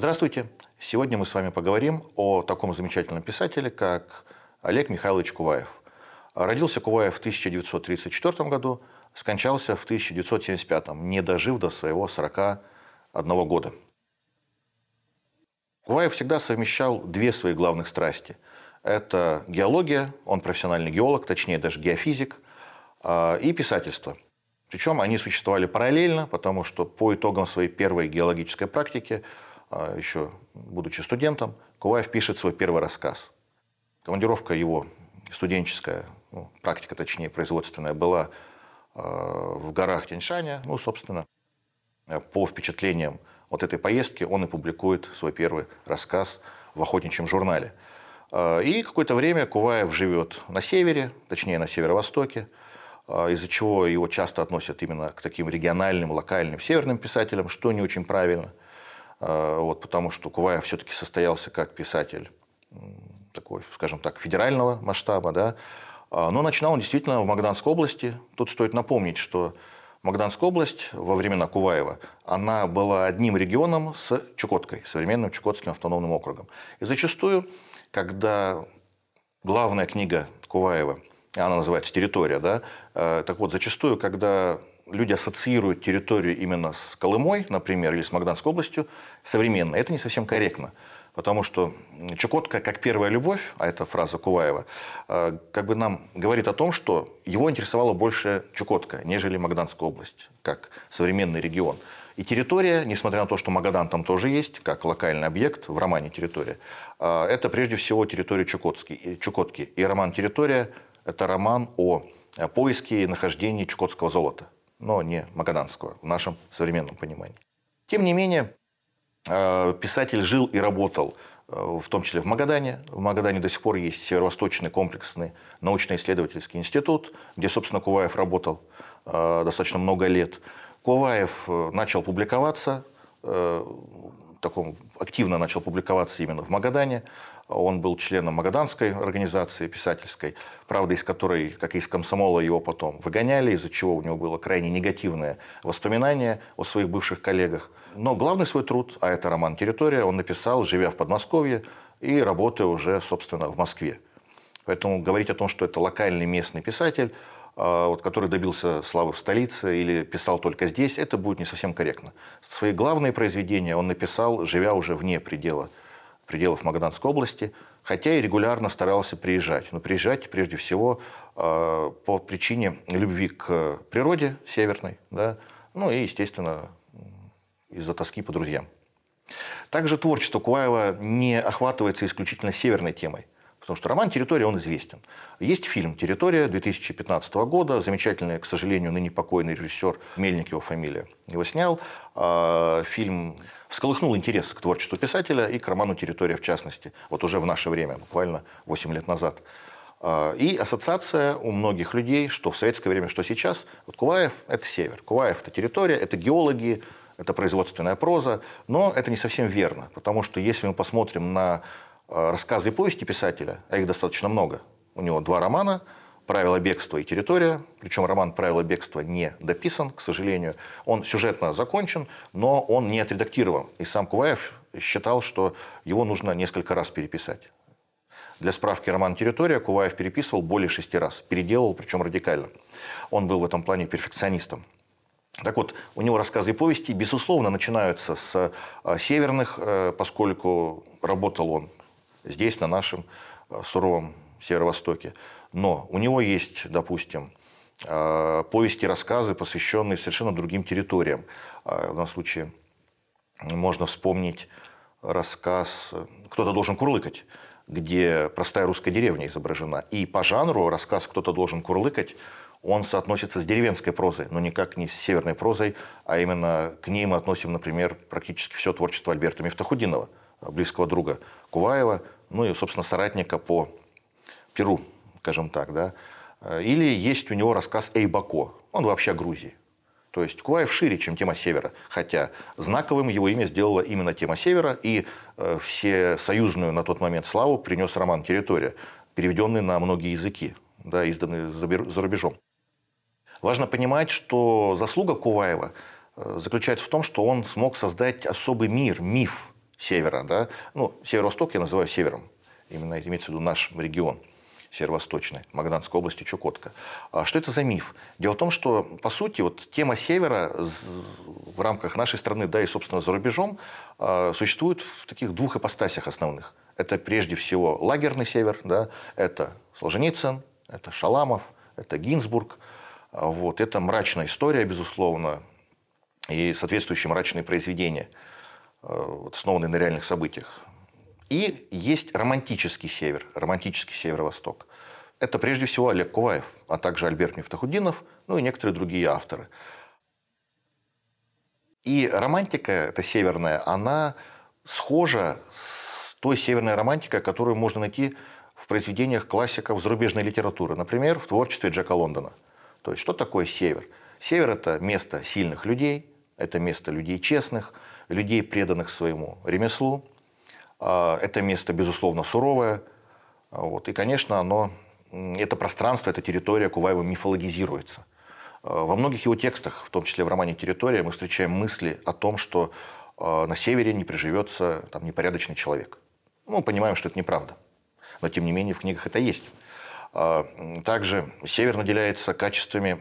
Здравствуйте! Сегодня мы с вами поговорим о таком замечательном писателе, как Олег Михайлович Куваев. Родился Куваев в 1934 году, скончался в 1975, не дожив до своего 41 года. Куваев всегда совмещал две свои главных страсти. Это геология, он профессиональный геолог, точнее даже геофизик, а, и писательство. Причем они существовали параллельно, потому что по итогам своей первой геологической практики, еще будучи студентом, Куваев пишет свой первый рассказ. Командировка его студенческая, ну, практика точнее производственная, была а, в горах Тяньшаня, ну, собственно, по впечатлениям вот этой поездки он и публикует свой первый рассказ в охотничьем журнале. А, и какое-то время Куваев живет на севере, точнее на северо-востоке, а, из-за чего его часто относят именно к таким региональным, локальным, северным писателям, что не очень правильно. А, вот, потому что Куваев все-таки состоялся как писатель такой, скажем так, федерального масштаба. Да? Но начинал он действительно в Магаданской области. Тут стоит напомнить, что Магаданская область во времена Куваева, она была одним регионом с Чукоткой, современным Чукотским автономным округом. И зачастую, когда главная книга Куваева, она называется «Территория», да, э, так вот, зачастую, когда люди ассоциируют территорию именно с Колымой, например, или с Магаданской областью, современно, это не совсем корректно. Потому что Чукотка как первая любовь, а это фраза Куваева, э, как бы нам говорит о том, что его интересовала больше Чукотка, нежели Магаданская область, как современный регион. И территория, несмотря на то, что Магадан там тоже есть, как локальный объект в романе «Территория», э, это прежде всего территория Чукотки. Чукотки. И роман «Территория» – это роман о поиске и нахождении чукотского золота, но не магаданского в нашем современном понимании. Тем не менее, Э, писатель жил и работал э, в том числе в Магадане. В Магадане до сих пор есть Северо-Восточный комплексный научно-исследовательский институт, где, собственно, Куваев работал э, достаточно много лет. Куваев начал публиковаться, таком, активно начал публиковаться именно в Магадане. Он был членом Магаданской организации писательской, правда, из которой, как и из комсомола, его потом выгоняли, из-за чего у него было крайне негативное воспоминание о своих бывших коллегах. Но главный свой труд, а это роман «Территория», он написал, живя в Подмосковье и работая уже, собственно, в Москве. Поэтому говорить о том, что это локальный местный писатель, а, вот, который добился славы в столице или писал только здесь, это будет не совсем корректно. Свои главные произведения он написал, живя уже вне предела пределов Магаданской области, хотя и регулярно старался приезжать. Но приезжать прежде всего э, по причине любви к природе северной, да, ну и, естественно, из-за тоски по друзьям. Также творчество Куваева не охватывается исключительно северной темой. Потому что роман «Территория» он известен. Есть фильм «Территория» 2015 года. Замечательный, к сожалению, ныне покойный режиссер, Мельник его фамилия, его снял. А, фильм всколыхнул интерес к творчеству писателя и к роману «Территория» в частности. Вот уже в наше время, буквально 8 лет назад. А, и ассоциация у многих людей, что в советское время, что сейчас, вот Куваев – это север, Куваев – это территория, это геологи, это производственная проза, но это не совсем верно, потому что если мы посмотрим на рассказы и повести писателя, а их достаточно много. У него два романа «Правила бегства» и «Территория». Причем роман «Правила бегства» не дописан, к сожалению. Он сюжетно закончен, но он не отредактирован. И сам Куваев считал, что его нужно несколько раз переписать. Для справки роман «Территория» Куваев переписывал более шести раз. Переделал, причем радикально. Он был в этом плане перфекционистом. Так вот, у него рассказы и повести, безусловно, начинаются с э, северных, э, поскольку работал он здесь, на нашем э, суровом северо-востоке. Но у него есть, допустим, э, повести, рассказы, посвященные совершенно другим территориям. Э, в данном случае можно вспомнить рассказ «Кто-то должен курлыкать», где простая русская деревня изображена. И по жанру рассказ «Кто-то должен курлыкать» он соотносится с деревенской прозой, но никак не с северной прозой, а именно к ней мы относим, например, практически все творчество Альберта Мифтахудинова – близкого друга Куваева, ну и, собственно, соратника по Перу, скажем так. Да? Или есть у него рассказ Эйбако, он вообще о Грузии. То есть Куваев шире, чем тема Севера. Хотя знаковым его имя сделала именно тема Севера, и э, все союзную на тот момент славу принес роман «Территория», переведенный на многие языки, да, изданный за рубежом. Важно понимать, что заслуга Куваева э, заключается в том, что он смог создать особый мир, миф севера. Да? Ну, северо-восток я называю севером. Именно имеется в виду наш регион северо-восточной, Магаданской области, Чукотка. А что это за миф? Дело в том, что, по сути, вот тема севера в рамках нашей страны, да и, собственно, за рубежом, а, существует в таких двух ипостасях основных. Это прежде всего лагерный север, да, это Солженицын, это Шаламов, это Гинзбург. А, вот, это мрачная история, безусловно, и соответствующие мрачные произведения, вот, основанные на реальных событиях. И есть романтический север, романтический северо-восток. Это прежде всего Олег Куваев, а также Альберт Мифтахудинов, ну и некоторые другие авторы. И романтика, эта северная, она схожа с той северной романтикой, которую можно найти в произведениях классиков зарубежной литературы. Например, в творчестве Джека Лондона. То есть, что такое север? Север – это место сильных людей, это место людей честных, людей, преданных своему ремеслу, а, это место, безусловно, суровое. Вот. И, конечно, оно, это пространство, эта территория Куваева мифологизируется. А, во многих его текстах, в том числе в романе «Территория», мы встречаем мысли о том, что а, на севере не приживется там, непорядочный человек. Ну, мы понимаем, что это неправда. Но, тем не менее, в книгах это есть. Также север наделяется качествами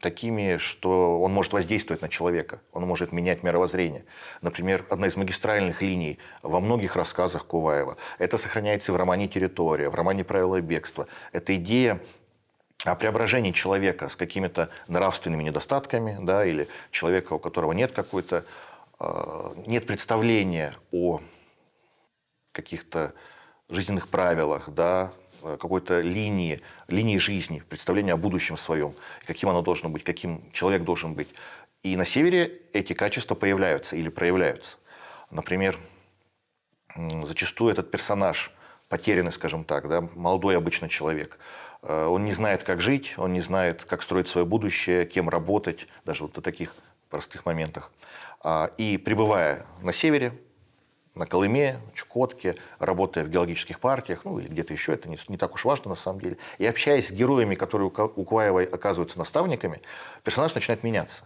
такими, что он может воздействовать на человека, он может менять мировоззрение. Например, одна из магистральных линий во многих рассказах Куваева, это сохраняется в романе «Территория», в романе «Правила бегства». Это идея о преображении человека с какими-то нравственными недостатками, да, или человека, у которого нет какой-то, э, нет представления о каких-то жизненных правилах, да, какой-то линии, линии жизни, представления о будущем своем, каким оно должно быть, каким человек должен быть. И на севере эти качества появляются или проявляются. Например, зачастую этот персонаж, потерянный, скажем так, да, молодой обычный человек, э, он не знает, как жить, он не знает, как строить свое будущее, кем работать, даже вот на таких простых моментах. А, и пребывая на севере, на Колыме, Чукотке, работая в геологических партиях, ну или где-то еще, это не, не так уж важно на самом деле. И общаясь с героями, которые у Куаевой оказываются наставниками, персонаж начинает меняться.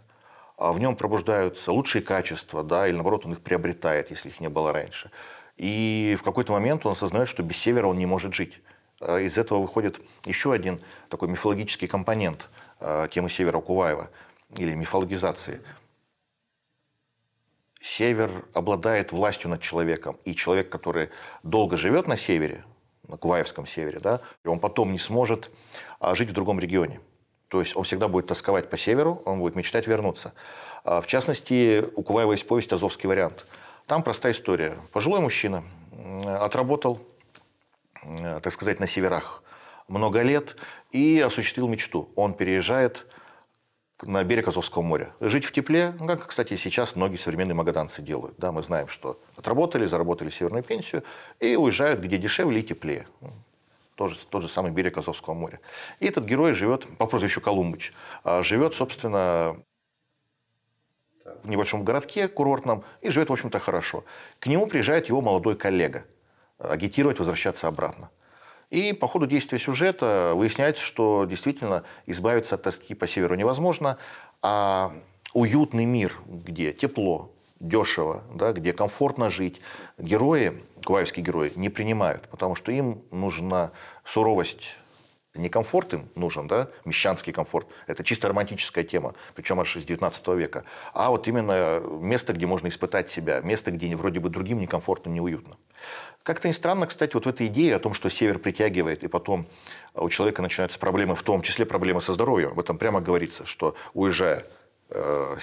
А в нем пробуждаются лучшие качества, да, или наоборот он их приобретает, если их не было раньше. И в какой-то момент он осознает, что без севера он не может жить. А из этого выходит еще один такой мифологический компонент а, темы севера Куваева или мифологизации – север обладает властью над человеком. И человек, который долго живет на севере, на Куваевском севере, да, он потом не сможет а, жить в другом регионе. То есть он всегда будет тосковать по северу, он будет мечтать вернуться. А, в частности, у Куваева есть повесть «Азовский вариант». Там простая история. Пожилой мужчина отработал, так сказать, на северах много лет и осуществил мечту. Он переезжает на берег Азовского моря. Жить в тепле, ну, как, кстати, сейчас многие современные магаданцы делают. Да, мы знаем, что отработали, заработали северную пенсию и уезжают, где дешевле и теплее. Ну, тоже, тот же самый берег Азовского моря. И этот герой живет, по прозвищу Колумбыч, а, живет, собственно, в небольшом городке курортном и живет, в общем-то, хорошо. К нему приезжает его молодой коллега агитировать возвращаться обратно. И по ходу действия сюжета выясняется, что действительно избавиться от тоски по северу невозможно, а уютный мир, где тепло, дешево, да, где комфортно жить, герои, куваевские герои, не принимают, потому что им нужна суровость не комфорт им нужен, да, мещанский комфорт. Это чисто романтическая тема, причем аж из 19 века. А вот именно место, где можно испытать себя, место, где вроде бы другим некомфортно, неуютно. Как-то не странно, кстати, вот в этой идее о том, что север притягивает, и потом у человека начинаются проблемы, в том числе проблемы со здоровьем. Об этом прямо говорится, что уезжая э,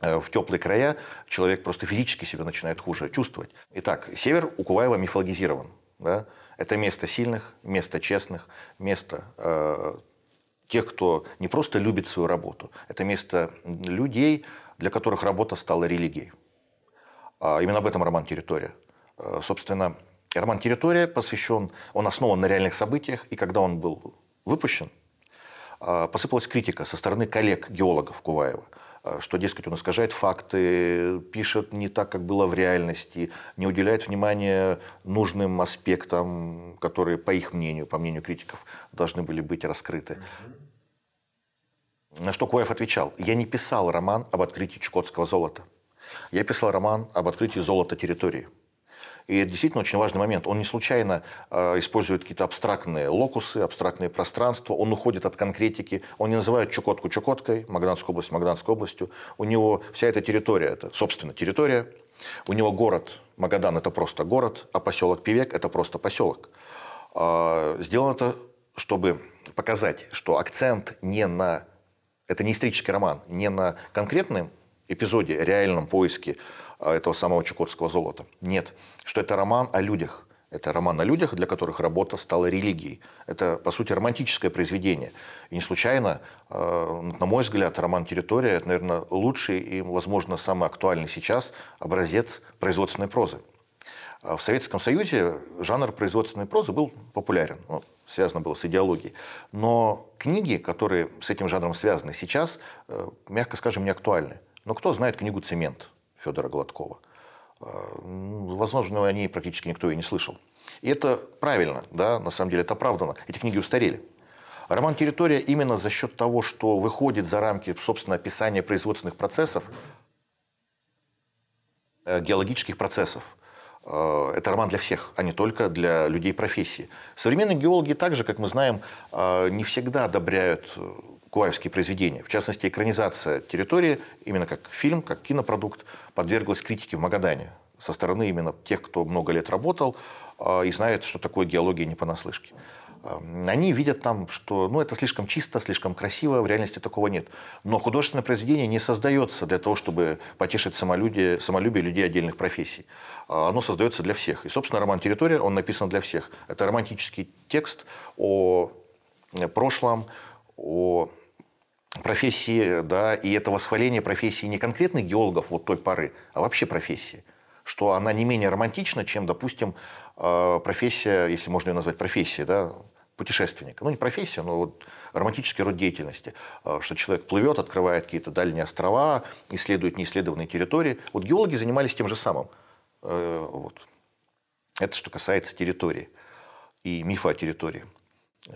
э, в теплые края, человек просто физически себя начинает хуже чувствовать. Итак, север у Куваева мифологизирован. Да? Это место сильных, место честных, место э, тех, кто не просто любит свою работу. Это место людей, для которых работа стала религией. А именно об этом роман «Территория». Э, собственно, роман «Территория» посвящен, он основан на реальных событиях, и когда он был выпущен, э, посыпалась критика со стороны коллег-геологов Куваева – что, дескать, он искажает факты, пишет не так, как было в реальности, не уделяет внимания нужным аспектам, которые, по их мнению, по мнению критиков, должны были быть раскрыты. На что Куаев отвечал, я не писал роман об открытии чукотского золота. Я писал роман об открытии золота территории. И это действительно очень важный момент. Он не случайно э, использует какие-то абстрактные локусы, абстрактные пространства. Он уходит от конкретики. Он не называет Чукотку Чукоткой, Магаданскую область Магаданской областью. У него вся эта территория, это, собственно, территория. У него город Магадан – это просто город, а поселок Пивек – это просто поселок. Э, сделано это, чтобы показать, что акцент не на... Это не исторический роман, не на конкретном эпизоде, реальном поиске а, этого самого чукотского золота. Нет, что это роман о людях. Это роман о людях, для которых работа стала религией. Это, по сути, романтическое произведение. И не случайно, а, на мой взгляд, роман «Территория» – это, наверное, лучший и, возможно, самый актуальный сейчас образец производственной прозы. А в Советском Союзе жанр производственной прозы был популярен, ну, связано было с идеологией. Но книги, которые с этим жанром связаны, сейчас, э, мягко скажем, не актуальны. Но кто знает книгу «Цемент» Федора Гладкова? Э, возможно, о ней практически никто и не слышал. И это правильно, да, на самом деле это оправдано. Эти книги устарели. Роман «Территория» именно за счет того, что выходит за рамки, собственно, описания производственных процессов, э, геологических процессов, Э, это роман для всех, а не только для людей профессии. Современные геологи также, как мы знаем, э, не всегда одобряют куаевские произведения. В частности, экранизация территории, именно как фильм, как кинопродукт, подверглась критике в Магадане со стороны именно тех, кто много лет работал и знает, что такое геология не понаслышке. Они видят там, что ну, это слишком чисто, слишком красиво, в реальности такого нет. Но художественное произведение не создается для того, чтобы потешить самолюбие, самолюбие людей отдельных профессий. А оно создается для всех. И, собственно, роман «Территория», он написан для всех. Это романтический текст о прошлом, о профессии, да, и это восхваление профессии не конкретных геологов вот той поры, а вообще профессии что она не менее романтична, чем, допустим, э, профессия, если можно ее назвать профессией, да, путешественника. Ну, не профессия, но вот романтический род деятельности. Э, что человек плывет, открывает какие-то дальние острова, исследует неисследованные территории. Вот геологи занимались тем же самым. Э, вот. Это что касается территории и мифа о территории.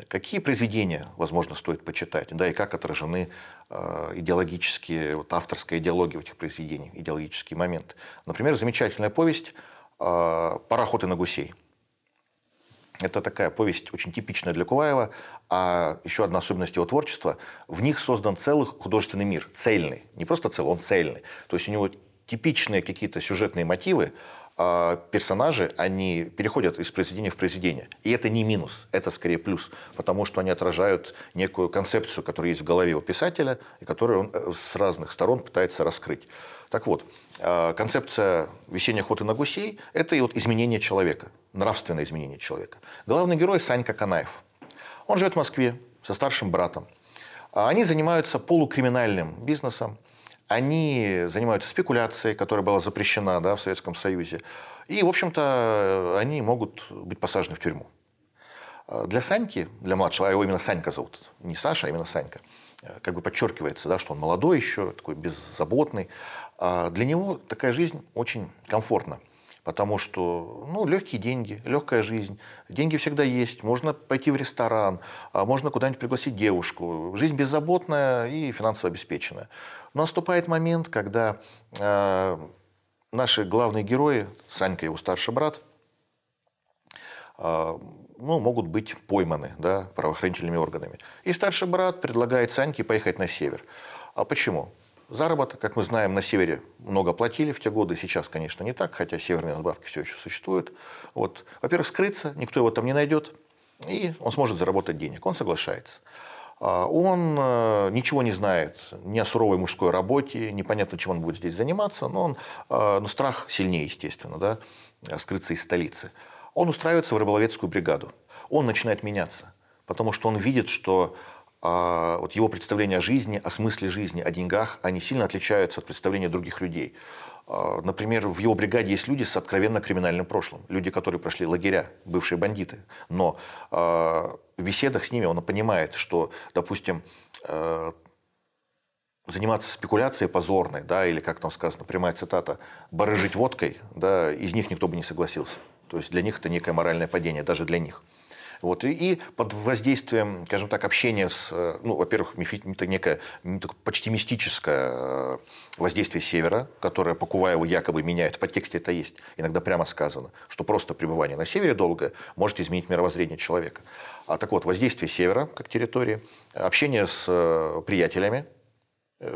Какие произведения, возможно, стоит почитать, да, и как отражены э, идеологические, вот авторская идеология в этих произведениях, идеологический момент. Например, замечательная повесть э, «Пароход и на гусей». Это такая повесть очень типичная для Куваева, а еще одна особенность его творчества – в них создан целый художественный мир, цельный, не просто целый, он цельный. То есть у него типичные какие-то сюжетные мотивы, персонажи, они переходят из произведения в произведение. И это не минус, это скорее плюс, потому что они отражают некую концепцию, которая есть в голове у писателя, и которую он э, с разных сторон пытается раскрыть. Так вот, а, концепция весенней охоты на гусей – это и вот изменение человека, нравственное изменение человека. Главный герой – Санька Канаев. Он живет в Москве со старшим братом. А они занимаются полукриминальным бизнесом – они занимаются спекуляцией, которая была запрещена да, в Советском Союзе. И, в общем-то, они могут быть посажены в тюрьму. Для Саньки, для младшего, а его именно Санька зовут, не Саша, а именно Санька, как бы подчеркивается, да, что он молодой еще, такой беззаботный. А для него такая жизнь очень комфортна. Потому что ну, легкие деньги, легкая жизнь. Деньги всегда есть. Можно пойти в ресторан, а можно куда-нибудь пригласить девушку. Жизнь беззаботная и финансово обеспеченная. Но наступает момент, когда э, наши главные герои, Санька и его старший брат, э, ну, могут быть пойманы да, правоохранительными органами. И старший брат предлагает Саньке поехать на север. А почему? Заработок, как мы знаем, на севере много платили в те годы, сейчас, конечно, не так, хотя северные надбавки все еще существуют. Вот. Во-первых, скрыться, никто его там не найдет, и он сможет заработать денег. Он соглашается. А, он э, ничего не знает ни о суровой мужской работе, непонятно, чем он будет здесь заниматься, но, он, э, ну, страх сильнее, естественно, да, скрыться из столицы. Он устраивается в рыболовецкую бригаду. Он начинает меняться, потому что он видит, что а вот его представления о жизни, о смысле жизни, о деньгах, они сильно отличаются от представления других людей. А, например, в его бригаде есть люди с откровенно криминальным прошлым. Люди, которые прошли лагеря, бывшие бандиты. Но а, в беседах с ними он понимает, что, допустим, а, заниматься спекуляцией позорной, да, или, как там сказано, прямая цитата, барыжить водкой, да, из них никто бы не согласился. То есть для них это некое моральное падение, даже для них. Вот. И, и под воздействием, скажем так, общения с, э, ну, во-первых, это некое почти мистическое воздействие севера, которое по Куваеву якобы меняет, по тексте это есть, иногда прямо сказано, что просто пребывание на севере долгое может изменить мировоззрение человека. А так вот, воздействие севера как территории, общение с приятелями, Э,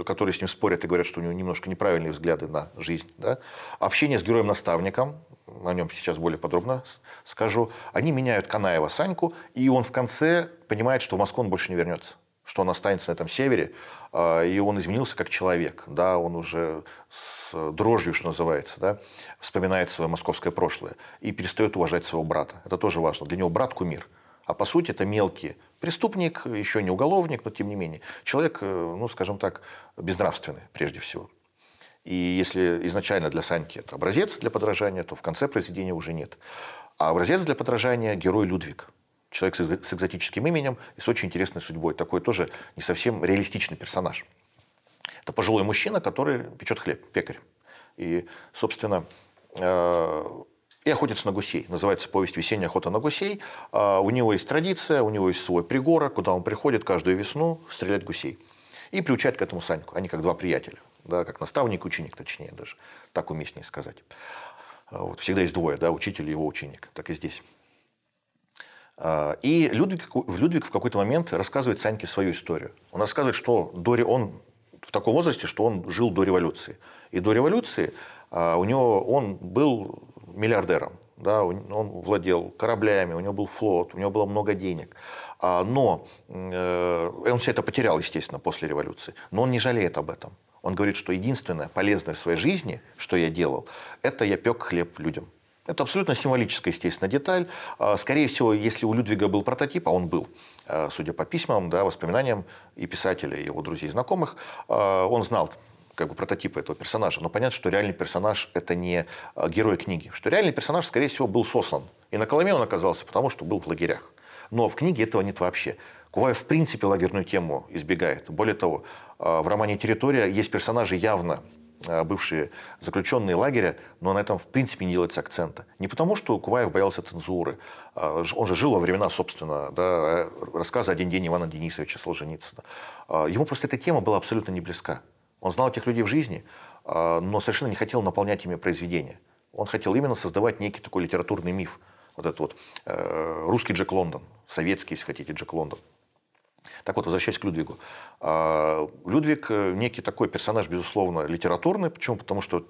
которые с ним спорят и говорят, что у него немножко неправильные взгляды на жизнь. Да? Общение с героем-наставником, о нем сейчас более подробно скажу, они меняют Канаева Саньку, и он в конце понимает, что в Москву он больше не вернется что он останется на этом севере, а, и он изменился как человек, да, он уже с дрожью, что называется, да, вспоминает свое московское прошлое и перестает уважать своего брата. Это тоже важно. Для него брат – кумир. А по сути это мелкие Преступник, еще не уголовник, но тем не менее. Человек, э, ну, скажем так, безнравственный прежде всего. И если изначально для Саньки это образец для подражания, то в конце произведения уже нет. А образец для подражания – герой Людвиг. Человек с экзотическим именем и с очень интересной судьбой. Такой тоже не совсем реалистичный персонаж. Это пожилой мужчина, который печет хлеб, пекарь. И, собственно, э, и охотится на гусей. Называется повесть «Весенняя охота на гусей». А, у него есть традиция, у него есть свой пригорок, куда он приходит каждую весну стрелять гусей. И приучает к этому Саньку. Они как два приятеля. Да, как наставник ученик, точнее даже. Так уместнее сказать. А, вот, всегда есть двое, да, учитель и его ученик. Так и здесь. А, и Людвиг, Людвиг в какой-то момент рассказывает Саньке свою историю. Он рассказывает, что до, он в таком возрасте, что он жил до революции. И до революции у него он был миллиардером. Да, он владел кораблями, у него был флот, у него было много денег. А, но э, он все это потерял, естественно, после революции. Но он не жалеет об этом. Он говорит, что единственное полезное в своей жизни, что я делал, это я пек хлеб людям. Это абсолютно символическая, естественно, деталь. А, скорее всего, если у Людвига был прототип, а он был, э, судя по письмам, да, воспоминаниям и писателя, и его друзей и знакомых, э, он знал как бы прототипа этого персонажа. Но понятно, что реальный персонаж – это не а, герой книги. Что реальный персонаж, скорее всего, был сослан. И на Коломе он оказался, потому что был в лагерях. Но в книге этого нет вообще. Куваев в принципе лагерную тему избегает. Более того, а, в романе «Территория» есть персонажи явно а, бывшие заключенные лагеря, но на этом в принципе не делается акцента. Не потому, что Куваев боялся цензуры. Он же жил во времена, собственно, да, рассказа «Один день» Ивана Денисовича Солженицына. Ему просто эта тема была абсолютно не близка. Он знал этих людей в жизни, а, но совершенно не хотел наполнять ими произведения. Он хотел именно создавать некий такой литературный миф. Вот этот вот э, русский Джек Лондон, советский, если хотите, Джек Лондон. Так вот, возвращаясь к Людвигу. А, Людвиг э, некий такой персонаж, безусловно, литературный. Почему? Потому что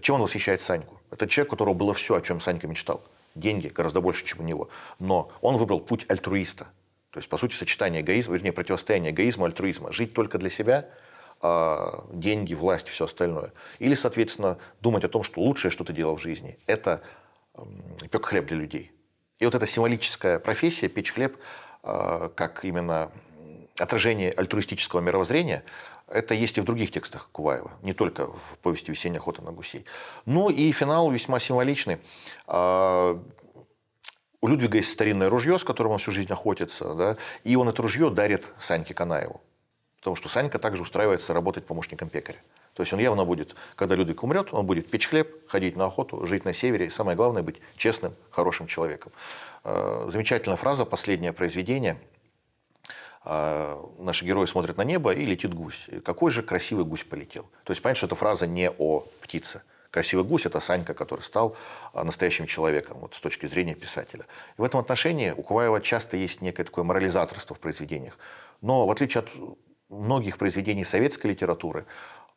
чем он восхищает Саньку? Это человек, у которого было все, о чем Санька мечтал. Деньги гораздо больше, чем у него. Но он выбрал путь альтруиста. То есть, по сути, сочетание эгоизма, вернее, противостояние эгоизма и альтруизма. Жить только для себя – а, деньги, власть, все остальное. Или, соответственно, думать о том, что лучшее, что ты делал в жизни, это пек хлеб для людей. И вот эта символическая профессия, печь хлеб, а, как именно отражение альтруистического мировоззрения, это есть и в других текстах Куваева, не только в повести «Весенняя охота на гусей». Ну и финал весьма символичный. А, у Людвига есть старинное ружье, с которым он всю жизнь охотится, да, и он это ружье дарит Саньке Канаеву. Потому что Санька также устраивается работать помощником пекаря. То есть он явно будет, когда Людвиг умрет, он будет печь хлеб, ходить на охоту, жить на севере. И самое главное, быть честным, хорошим человеком. Э, замечательная фраза, последнее произведение. Э, наши герои смотрят на небо, и летит гусь. Какой же красивый гусь полетел. То есть понятно, что эта фраза не о птице. Красивый гусь – это Санька, который стал э, настоящим человеком вот, с точки зрения писателя. И в этом отношении у Куваева часто есть некое такое морализаторство в произведениях. Но в отличие от многих произведений советской литературы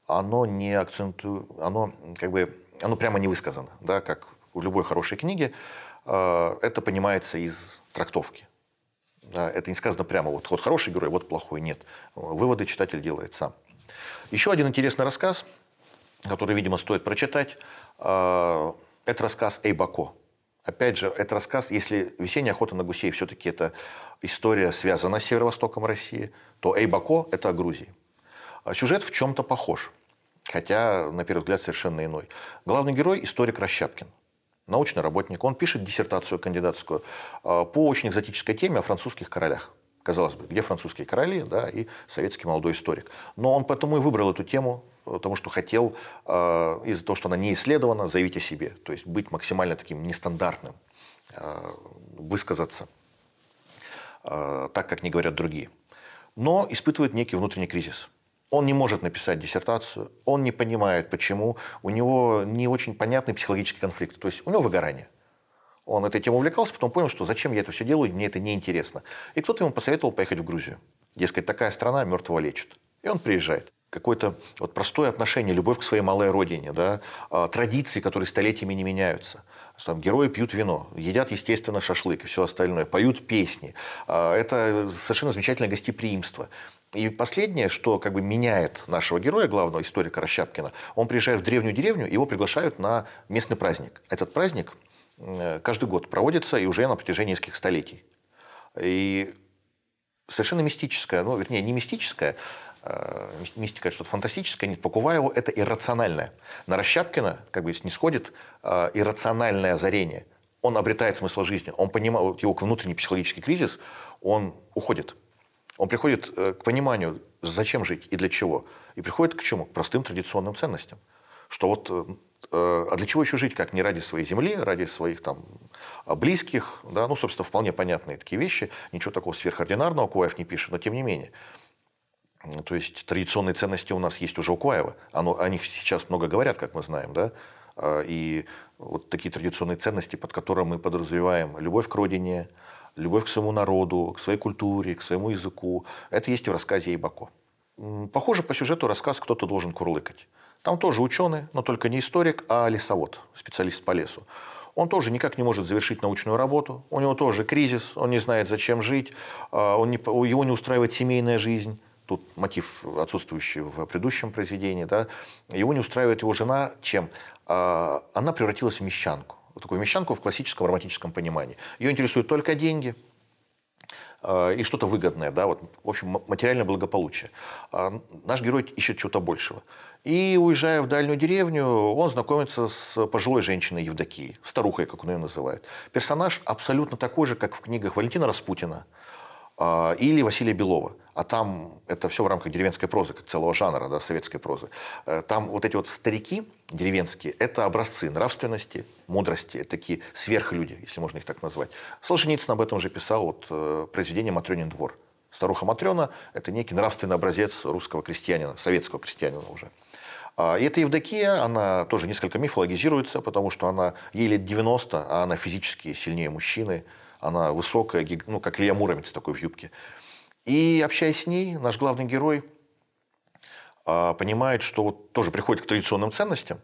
оно не акцентует, оно как бы, оно прямо не высказано, да, как в любой хорошей книге, э, это понимается из трактовки. Это не сказано прямо, вот, вот хороший герой, вот плохой, нет. Выводы читатель делает сам. Еще один интересный рассказ, который, видимо, стоит прочитать, э, это рассказ Эйбако. Опять же, это рассказ, если «Весенняя охота на гусей» все-таки это история связана с северо-востоком России, то Эйбако – это о Грузии. А сюжет в чем-то похож, хотя, на первый взгляд, совершенно иной. Главный герой – историк Рощапкин, научный работник. Он пишет диссертацию кандидатскую а, по очень экзотической теме о французских королях. Казалось бы, где французские короли да, и советский молодой историк. Но он поэтому и выбрал эту тему, потому что хотел э, из-за того, что она не исследована, заявить о себе. То есть быть максимально таким нестандартным, э, высказаться. так, как не говорят другие. Но испытывает некий внутренний кризис. Он не может написать диссертацию, он не понимает, почему. У него не очень понятный психологический конфликт. То есть у него выгорание. Он этой темой увлекался, потом понял, что зачем я это все делаю, мне это неинтересно. И кто-то ему посоветовал поехать в Грузию. Дескать, такая страна мертвого лечит. И он приезжает какое-то вот простое отношение, любовь к своей малой родине, да, а, традиции, которые столетиями не меняются. Там герои пьют вино, едят, естественно, шашлык и все остальное, поют песни. А, это совершенно замечательное гостеприимство. И последнее, что как бы меняет нашего героя, главного историка Рощапкина, он приезжает в древнюю деревню, его приглашают на местный праздник. Этот праздник каждый год проводится и уже на протяжении нескольких столетий. И совершенно мистическое, ну, вернее, не мистическое, Э, мистика – это что-то фантастическое, нет, по Куваеву это иррациональное. На Рощапкина как бы не сходит э, иррациональное озарение. Он обретает смысл жизни, он понимает, его внутренний психологический кризис, он уходит. Он приходит э, к пониманию, зачем жить и для чего. И приходит к чему? К простым традиционным ценностям. Что вот а для чего еще жить, как не ради своей земли, ради своих там близких, да, ну, собственно, вполне понятные такие вещи, ничего такого сверхординарного Куваев не пишет, но тем не менее. То есть традиционные ценности у нас есть уже у Куаева. Оно, о них сейчас много говорят, как мы знаем. Да? А, и вот такие традиционные ценности, под которыми мы подразумеваем любовь к родине, любовь к своему народу, к своей культуре, к своему языку, это есть в рассказе Ибако. Похоже по сюжету рассказ «Кто-то должен курлыкать». Там тоже ученый, но только не историк, а лесовод, специалист по лесу. Он тоже никак не может завершить научную работу, у него тоже кризис, он не знает, зачем жить, а, он не, его не устраивает семейная жизнь тут мотив отсутствующий в предыдущем произведении, да, его не устраивает его жена, чем? А, она превратилась в мещанку. Вот такую мещанку в классическом романтическом понимании. Ее интересуют только деньги, а, и что-то выгодное, да, вот, в общем, материальное благополучие. А наш герой ищет чего-то большего. И, уезжая в дальнюю деревню, он знакомится с пожилой женщиной Евдокией, старухой, как он ее называет. Персонаж абсолютно такой же, как в книгах Валентина Распутина – или Василия Белова. А там это все в рамках деревенской прозы, как целого жанра да, советской прозы. Э, там вот эти вот старики деревенские – это образцы нравственности, мудрости, такие сверхлюди, если можно их так назвать. Солженицын об этом уже писал вот, э, произведение «Матрёнин двор». Старуха Матрена – это некий нравственный образец русского крестьянина, советского крестьянина уже. А, и эта Евдокия, она тоже несколько мифологизируется, потому что она, ей лет 90, а она физически сильнее мужчины – она высокая, ну, как Илья Муромец такой в юбке. И общаясь с ней, наш главный герой а, понимает, что вот тоже приходит к традиционным ценностям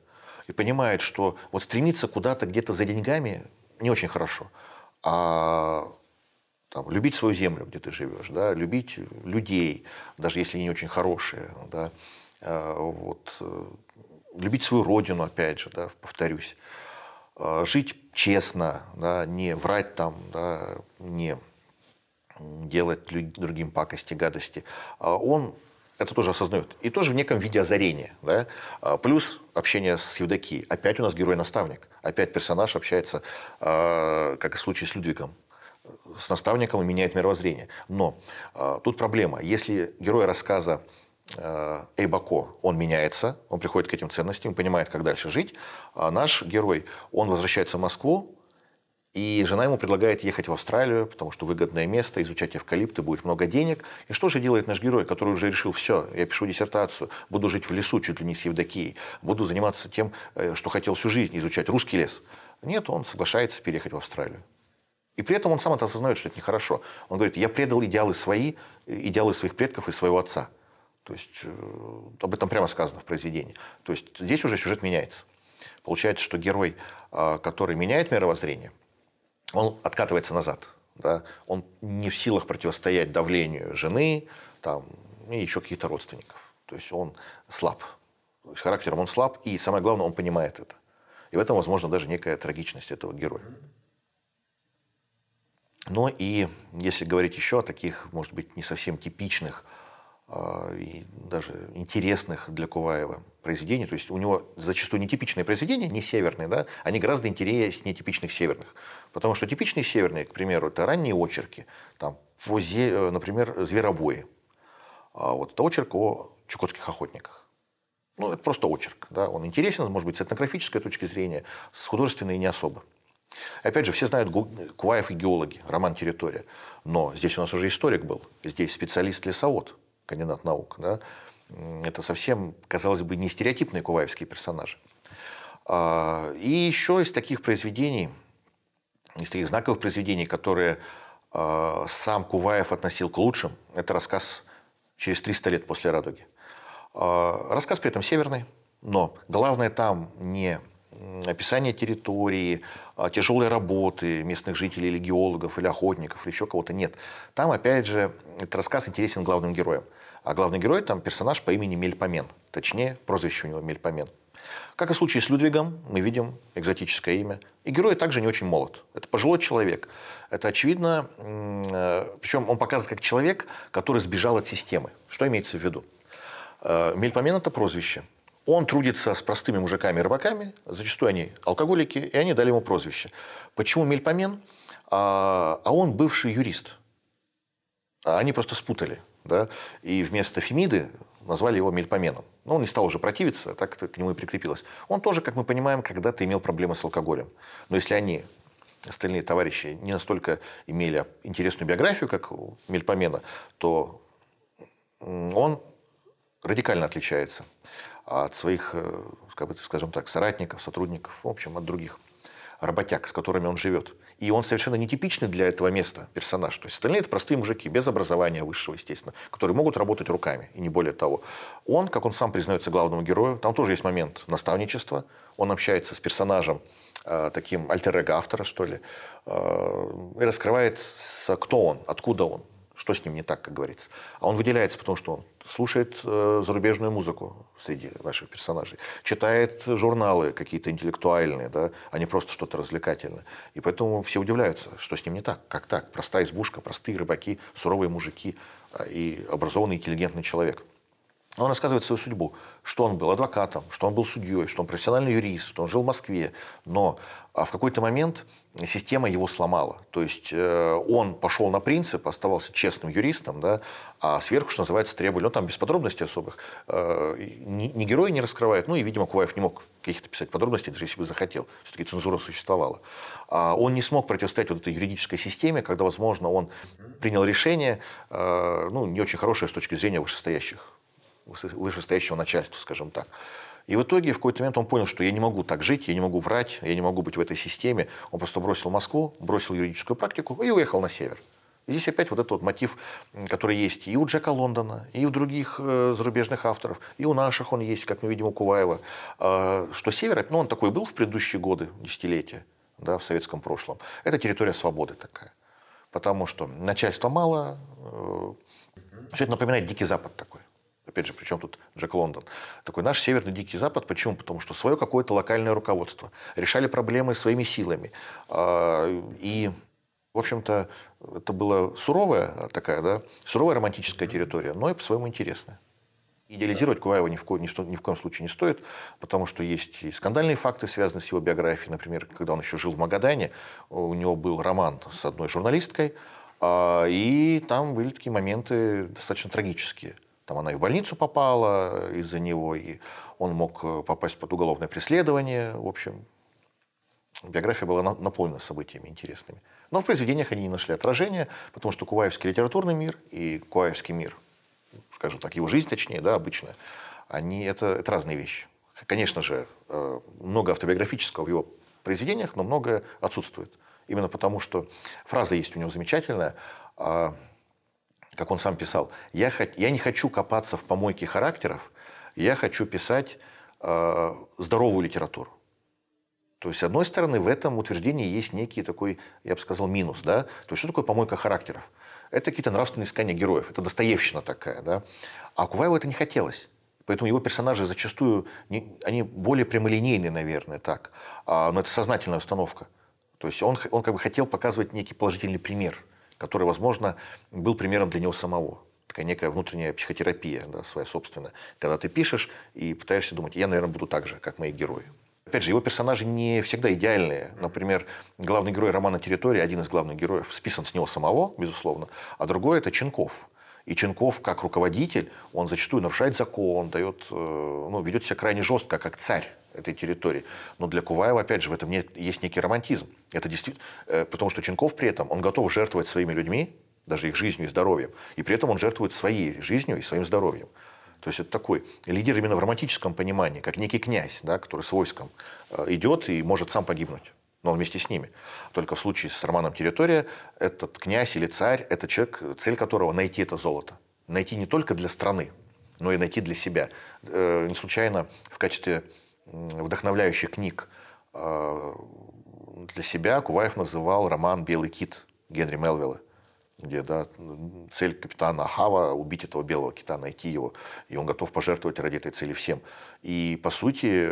и понимает, что вот стремиться куда-то где-то за деньгами не очень хорошо. А там, любить свою землю, где ты живешь, да, любить людей, даже если они не очень хорошие, да, а, вот, э, любить свою родину, опять же, да, повторюсь. Э, жить честно, да, не врать там, да, не делать другим пакости, гадости, а он это тоже осознает. И тоже в неком виде озарения. Да? А плюс общение с Евдокией. Опять у нас герой-наставник. Опять персонаж общается, э, как и в случае с Людвигом, с наставником и меняет мировоззрение. Но тут проблема. Если герой рассказа Эйбако, он меняется, он приходит к этим ценностям, понимает, как дальше жить. А наш герой, он возвращается в Москву, и жена ему предлагает ехать в Австралию, потому что выгодное место, изучать эвкалипты, будет много денег. И что же делает наш герой, который уже решил, все, я пишу диссертацию, буду жить в лесу, чуть ли не с Евдокией, буду заниматься тем, э, что хотел всю жизнь, изучать русский лес. Нет, он соглашается переехать в Австралию. И при этом он сам это осознает, что это нехорошо. Он говорит, я предал идеалы свои, идеалы своих предков и своего отца. То есть э, об этом прямо сказано в произведении. То есть здесь уже сюжет меняется. Получается, что герой, а, который меняет мировоззрение, он откатывается назад. Да? Он не в силах противостоять давлению жены там, и еще каких-то родственников. То есть он слаб. То есть характером он слаб, и самое главное, он понимает это. И в этом, возможно, даже некая трагичность этого героя. Но и если говорить еще о таких, может быть, не совсем типичных и даже интересных для Куваева произведений. То есть у него зачастую нетипичные произведения, не северные, да, они гораздо интереснее типичных северных. Потому что типичные северные, к примеру, это ранние очерки, там, по, э, например, «Зверобои». А вот это очерк о чукотских охотниках. Ну, это просто очерк. Да? Он интересен, может быть, с этнографической точки зрения, с художественной не особо. Опять же, все знают Куваев и геологи, роман «Территория». Но здесь у нас уже историк был, здесь специалист-лесовод, кандидат наук. Да? Это совсем, казалось бы, не стереотипные куваевские персонажи. А, и еще из таких произведений, из таких знаковых произведений, которые а, сам Куваев относил к лучшим, это рассказ «Через 300 лет после «Радуги». А, рассказ при этом северный, но главное там не описание территории, тяжелой работы местных жителей или геологов, или охотников, или еще кого-то. Нет. Там, опять же, этот рассказ интересен главным героям. А главный герой там персонаж по имени Мельпомен. Точнее, прозвище у него Мельпомен. Как и в случае с Людвигом, мы видим экзотическое имя. И герой также не очень молод. Это пожилой человек. Это очевидно, э, причем он показывает как человек, который сбежал от системы. Что имеется в виду? Э, Мельпомен – это прозвище. Он трудится с простыми мужиками и рыбаками, зачастую они алкоголики, и они дали ему прозвище. Почему Мельпомен? А, а он бывший юрист. А они просто спутали. Да? И вместо Фемиды назвали его Мельпоменом. Но он не стал уже противиться, так это к нему и прикрепилось. Он тоже, как мы понимаем, когда-то имел проблемы с алкоголем. Но если они, остальные товарищи, не настолько имели интересную биографию, как у Мельпомена, то он радикально отличается от своих, э, скажем так, соратников, сотрудников, в общем, от других работяг, с которыми он живет. И он совершенно нетипичный для этого места персонаж. То есть остальные это простые мужики, без образования высшего, естественно, которые могут работать руками, и не более того. Он, как он сам признается главному герою, там тоже есть момент наставничества. Он общается с персонажем, э, таким альтер автора, что ли, э, и раскрывает, кто он, откуда он, что с ним не так, как говорится. А он выделяется, потому что он слушает э, зарубежную музыку среди ваших персонажей, читает журналы какие-то интеллектуальные, да, а не просто что-то развлекательное. И поэтому все удивляются, что с ним не так. Как так? Простая избушка, простые рыбаки, суровые мужики а, и образованный, интеллигентный человек – он рассказывает свою судьбу, что он был адвокатом, что он был судьей, что он профессиональный юрист, что он жил в Москве. Но а, в какой-то момент система его сломала. То есть э, он пошел на принцип, оставался честным юристом, да, а сверху, что называется, требовали, ну там без подробностей особых, э, ни, ни герой не раскрывает, ну и, видимо, Куваев не мог каких-то писать подробностей, даже если бы захотел. Все-таки цензура существовала. А он не смог противостоять вот этой юридической системе, когда, возможно, он принял решение, э, ну, не очень хорошее с точки зрения вышестоящих вышестоящего начальства, скажем так. И в итоге в какой-то момент он понял, что я не могу так жить, я не могу врать, я не могу быть в этой системе. Он просто бросил Москву, бросил юридическую практику и уехал на север. И здесь опять вот этот вот мотив, который есть и у Джека Лондона, и у других э, зарубежных авторов, и у наших он есть, как мы видим у Куваева, э, что север, ну он такой был в предыдущие годы, десятилетия, да, в советском прошлом, это территория свободы такая. Потому что начальства мало, э, все это напоминает Дикий Запад такой опять же, причем тут Джек Лондон, такой наш северный Дикий Запад. Почему? Потому что свое какое-то локальное руководство. Решали проблемы своими силами. А, и, в общем-то, это была суровая такая, да, суровая романтическая территория, но и по-своему интересная. Идеализировать Куваева ни в, ко, ни, ни в коем случае не стоит, потому что есть и скандальные факты, связанные с его биографией. Например, когда он еще жил в Магадане, у него был роман с одной журналисткой, а, и там были такие моменты достаточно трагические – там она и в больницу попала из-за него, и он мог э, попасть под уголовное преследование. В общем, биография была наполнена событиями интересными. Но в произведениях они не нашли отражения, потому что куваевский литературный мир и куваевский мир, скажем так, его жизнь точнее, да, обычная, они, это, это разные вещи. Конечно же, э, много автобиографического в его произведениях, но многое отсутствует. Именно потому, что фраза есть у него замечательная а как он сам писал, я, я не хочу копаться в помойке характеров, я хочу писать э, здоровую литературу. То есть, с одной стороны, в этом утверждении есть некий такой, я бы сказал, минус. Да? То есть, что такое помойка характеров? Это какие-то нравственные искания героев, это достоевщина такая. Да? А Куваеву это не хотелось. Поэтому его персонажи зачастую, не, они более прямолинейные, наверное, так. А, но это сознательная установка. То есть он, он как бы хотел показывать некий положительный пример – который, возможно, был примером для него самого. Такая некая внутренняя психотерапия, да, своя собственная. Когда ты пишешь и пытаешься думать, я, наверное, буду так же, как мои герои. Опять же, его персонажи не всегда идеальные. Например, главный герой романа «Территория», один из главных героев, списан с него самого, безусловно, а другой – это Ченков. И Ченков, как руководитель, он зачастую нарушает закон, дает, э, ну, ведет себя крайне жестко, как царь этой территории. Но для Куваева, опять же, в этом нет, есть некий романтизм. Это действительно, э, потому что Ченков при этом, он готов жертвовать своими людьми, даже их жизнью и здоровьем, и при этом он жертвует своей жизнью и своим здоровьем. То есть это такой лидер именно в романтическом понимании, как некий князь, да, который с войском э, идет и может сам погибнуть но вместе с ними. Только в случае с романом «Территория» этот князь или царь – это человек, цель которого – найти это золото. Найти не только для страны, но и найти для себя. Э, не случайно в качестве вдохновляющих книг э, для себя Куваев называл роман «Белый кит» Генри Мелвилла где да, цель капитана Ахава – убить этого белого кита, найти его. И он готов пожертвовать ради этой цели всем. И, по сути,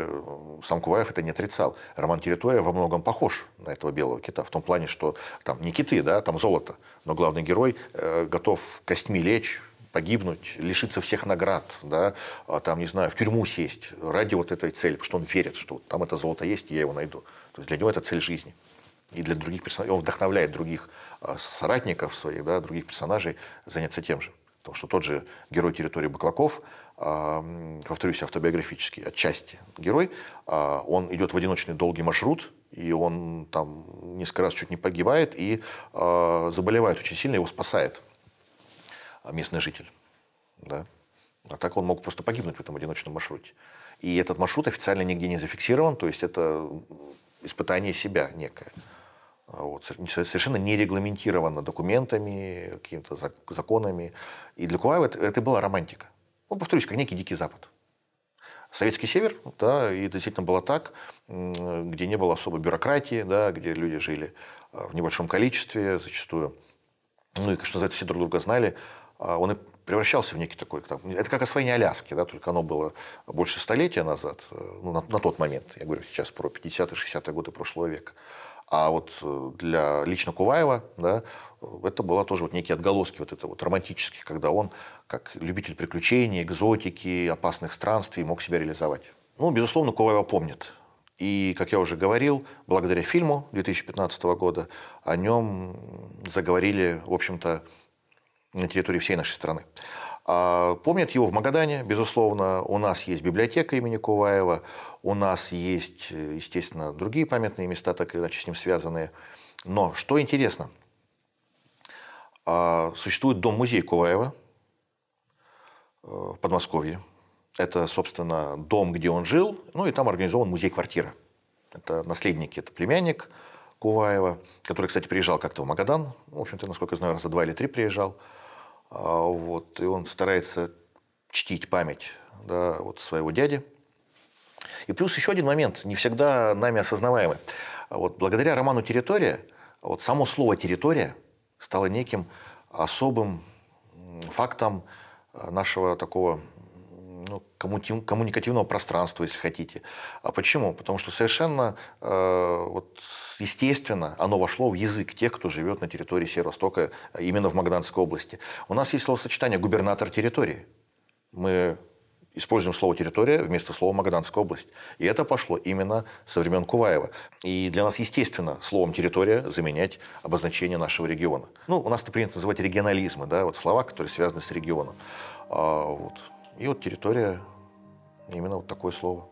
сам Куваев это не отрицал. Роман «Территория» во многом похож на этого белого кита. В том плане, что там не киты, да, там золото. Но главный герой э, готов костьми лечь, погибнуть, лишиться всех наград, да, а там, не знаю, в тюрьму сесть ради вот этой цели, потому что он верит, что там это золото есть, и я его найду. То есть для него это цель жизни и для других персонажей. Он вдохновляет других а, соратников своих, да, других персонажей заняться тем же. Потому что тот же герой территории Баклаков, а, повторюсь, автобиографический, отчасти герой, он идет в одиночный долгий маршрут, и он там несколько раз чуть не погибает, и заболевает очень сильно, его спасает местный житель. Да? А так он мог просто погибнуть в этом одиночном маршруте. И этот маршрут официально нигде не зафиксирован, то есть это испытание себя некое. А вот, совершенно не регламентировано документами, какими-то законами. И для Куваева это, это была романтика. Ну, повторюсь, как некий Дикий Запад. Советский Север, да, и действительно было так, где не было особой бюрократии, да, где люди жили а, в небольшом количестве зачастую. Ну и, что называется, все друг друга знали. А он и превращался в некий такой... Это как освоение Аляски, да, только оно было больше столетия назад, э, ну, на, на тот момент, я говорю сейчас про 50-60-е годы прошлого века. А вот э, для лично Куваева, да, это было тоже вот некие отголоски вот это вот романтических, когда он, как любитель приключений, экзотики, опасных странствий, мог себя реализовать. Ну, безусловно, Куваева помнит. И, как я уже говорил, благодаря фильму 2015 года о нем заговорили, в общем-то, на территории всей нашей страны. А, помнят его в Магадане, безусловно. У нас есть библиотека имени Куваева. У нас есть, естественно, другие памятные места, так или иначе с ним связанные. Но что интересно, а, существует дом-музей Куваева э, в Подмосковье. Это, собственно, дом, где он жил, ну и там организован музей-квартира. Это наследники, это племянник Куваева, который, кстати, приезжал как-то в Магадан. В общем-то, насколько я знаю, раза два или три приезжал. А, вот, и он старается чтить память да, вот своего дяди. И плюс еще один момент, не всегда нами осознаваемый. Вот, благодаря роману «Территория» вот само слово «территория» стало неким особым фактом нашего такого ну, коммуникативного пространства, если хотите. А почему? Потому что совершенно э, вот, естественно оно вошло в язык тех, кто живет на территории Северо-Востока, именно в Магаданской области. У нас есть словосочетание «губернатор территории». Мы используем слово «территория» вместо слова «Магаданская область». И это пошло именно со времен Куваева. И для нас естественно словом «территория» заменять обозначение нашего региона. Ну, у нас это принято называть регионализмы, да, вот слова, которые связаны с регионом. А, вот. И вот территория, именно вот такое слово.